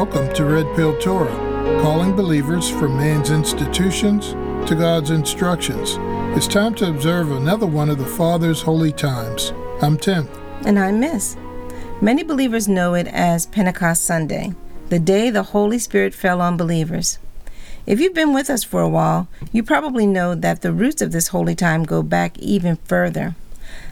Welcome to Red Pill Torah, calling believers from man's institutions to God's instructions. It's time to observe another one of the Father's holy times. I'm Tim. And I'm Miss. Many believers know it as Pentecost Sunday, the day the Holy Spirit fell on believers. If you've been with us for a while, you probably know that the roots of this holy time go back even further.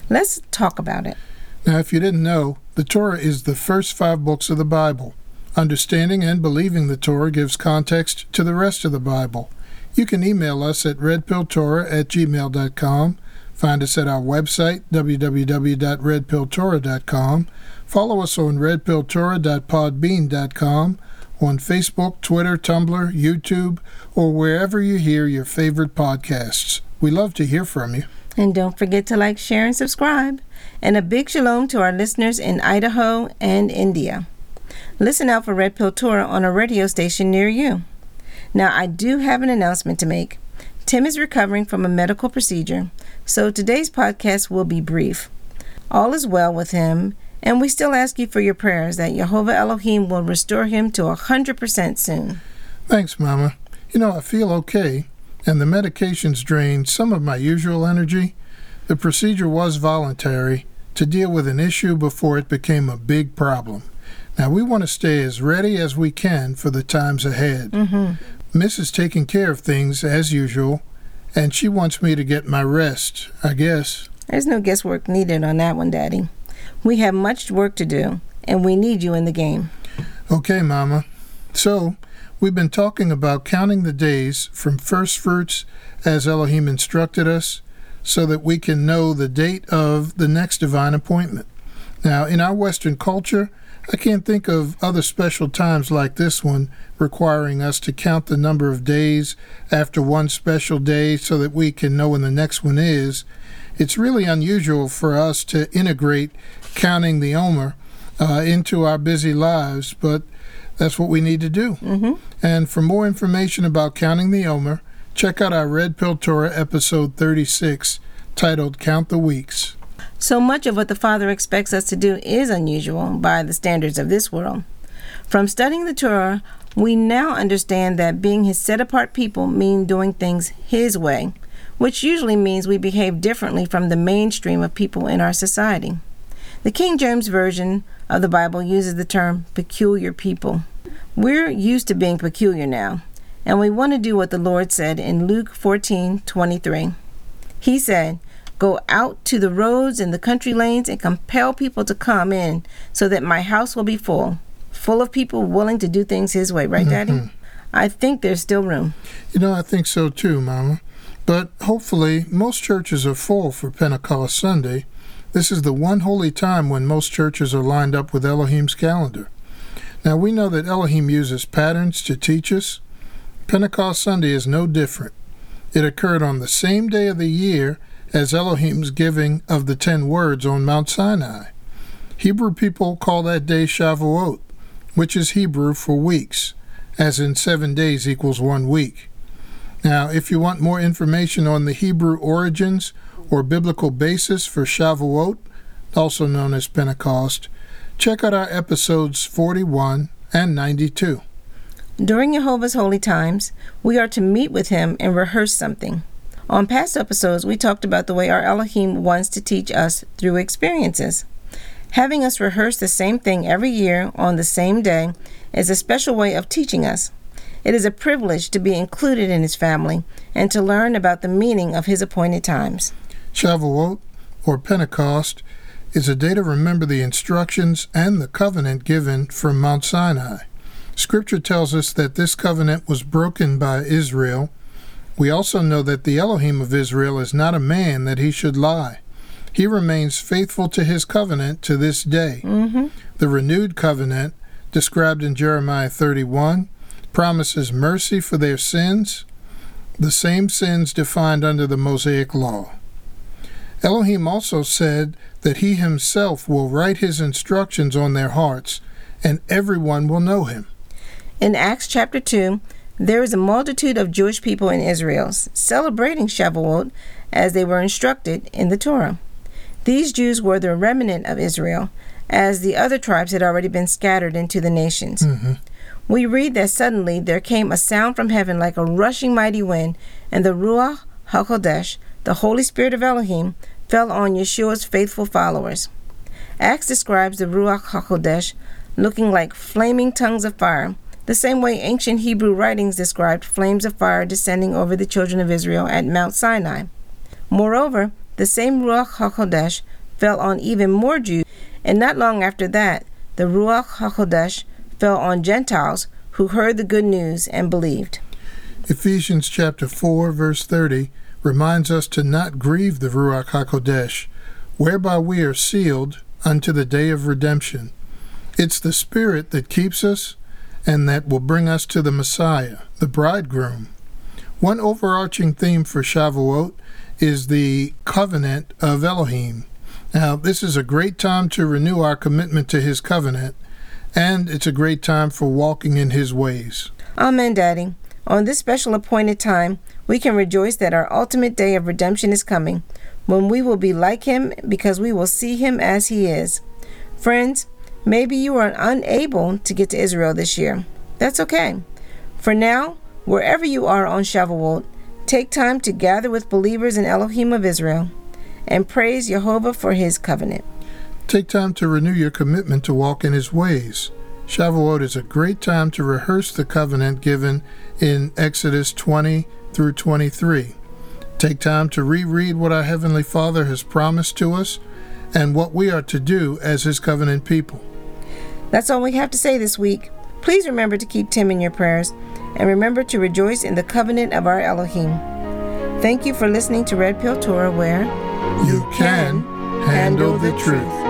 Let's talk about it. Now, if you didn't know, the Torah is the first five books of the Bible. Understanding and believing the Torah gives context to the rest of the Bible. You can email us at redpilltorah at gmail.com. Find us at our website, www.redpilltorah.com. Follow us on redpilltorah.podbean.com, on Facebook, Twitter, Tumblr, YouTube, or wherever you hear your favorite podcasts. We love to hear from you. And don't forget to like, share, and subscribe. And a big shalom to our listeners in Idaho and India. Listen out for Red Pill Torah on a radio station near you. Now, I do have an announcement to make. Tim is recovering from a medical procedure, so today's podcast will be brief. All is well with him, and we still ask you for your prayers that Jehovah Elohim will restore him to 100% soon. Thanks, Mama. You know, I feel okay, and the medications drained some of my usual energy. The procedure was voluntary to deal with an issue before it became a big problem. Now, we want to stay as ready as we can for the times ahead. Mm-hmm. Miss is taking care of things as usual, and she wants me to get my rest, I guess. There's no guesswork needed on that one, Daddy. We have much work to do, and we need you in the game. Okay, Mama. So, we've been talking about counting the days from first fruits as Elohim instructed us so that we can know the date of the next divine appointment. Now, in our Western culture, I can't think of other special times like this one requiring us to count the number of days after one special day so that we can know when the next one is. It's really unusual for us to integrate counting the Omer uh, into our busy lives, but that's what we need to do. Mm-hmm. And for more information about counting the Omer, check out our Red Pill Torah episode 36 titled Count the Weeks. So much of what the Father expects us to do is unusual by the standards of this world. From studying the Torah, we now understand that being His set apart people mean doing things His way, which usually means we behave differently from the mainstream of people in our society. The King James Version of the Bible uses the term peculiar people. We're used to being peculiar now, and we want to do what the Lord said in Luke 14 23. He said, Go out to the roads and the country lanes and compel people to come in so that my house will be full. Full of people willing to do things His way, right, Daddy? Mhm. I think there's still room. You know, I think so too, Mama. But hopefully, most churches are full for Pentecost Sunday. This is the one holy time when most churches are lined up with Elohim's calendar. Now, we know that Elohim uses patterns to teach us. Pentecost Sunday is no different. It occurred on the same day of the year as Elohim's giving of the ten words on Mount Sinai. Hebrew people call that day Shavuot, which is Hebrew for weeks, as in seven days equals one week. Now, if you want more information on the Hebrew origins or biblical basis for Shavuot, also known as Pentecost, check out our episodes 41 and 92. During Jehovah's holy times, we are to meet with Him and rehearse something. On past episodes, we talked about the way our Elohim wants to teach us through experiences. Having us rehearse the same thing every year on the same day is a special way of teaching us. It is a privilege to be included in His family and to learn about the meaning of His appointed times. Shavuot, or Pentecost, is a day to remember the instructions and the covenant given from Mount Sinai. Scripture tells us that this covenant was broken by Israel. We also know that the Elohim of Israel is not a man that he should lie. He remains faithful to his covenant to this day. Mm-hmm. The renewed covenant, described in Jeremiah 31, promises mercy for their sins, the same sins defined under the Mosaic Law. Elohim also said that he himself will write his instructions on their hearts, and everyone will know him. In Acts chapter 2, there is a multitude of Jewish people in Israel celebrating Shavuot as they were instructed in the Torah. These Jews were the remnant of Israel, as the other tribes had already been scattered into the nations. Mm-hmm. we read that suddenly there came a sound from heaven like a rushing mighty wind, and the Ruach HaKodesh, the Holy Spirit of Elohim, fell on Yeshua's faithful followers. Acts describes the Ruach HaKodesh looking like flaming tongues of fire, the same way ancient Hebrew writings described flames of fire descending over the children of Israel at Mount Sinai. Moreover, the same Ruach HaKodesh fell on even more Jews, and not long after that, the Ruach HaKodesh fell on Gentiles who heard the good news and believed. Ephesians chapter 4 verse 30 reminds us to not grieve the Ruach HaKodesh, whereby we are sealed unto the day of redemption. It's the Spirit that keeps us and that will bring us to the Messiah, the bridegroom. One overarching theme for Shavuot is the covenant of Elohim. Now, this is a great time to renew our commitment to his covenant, and it's a great time for walking in his ways. Amen, Daddy. On this special appointed time, we can rejoice that our ultimate day of redemption is coming, when we will be like him because we will see him as he is. Friends, maybe you are unable to get to Israel this year. That's okay. For now, wherever you are on Shavuot, take time to gather with believers in Elohim of Israel and praise Jehovah for his covenant. Take time to renew your commitment to walk in his ways. Shavuot is a great time to rehearse the covenant given in Exodus 20 through 23. Take time to reread what our Heavenly Father has promised to us and what we are to do as His covenant people. That's all we have to say this week. Please remember to keep Tim in your prayers and remember to rejoice in the covenant of our Elohim. Thank you for listening to Red Pill Torah, where you can handle the truth.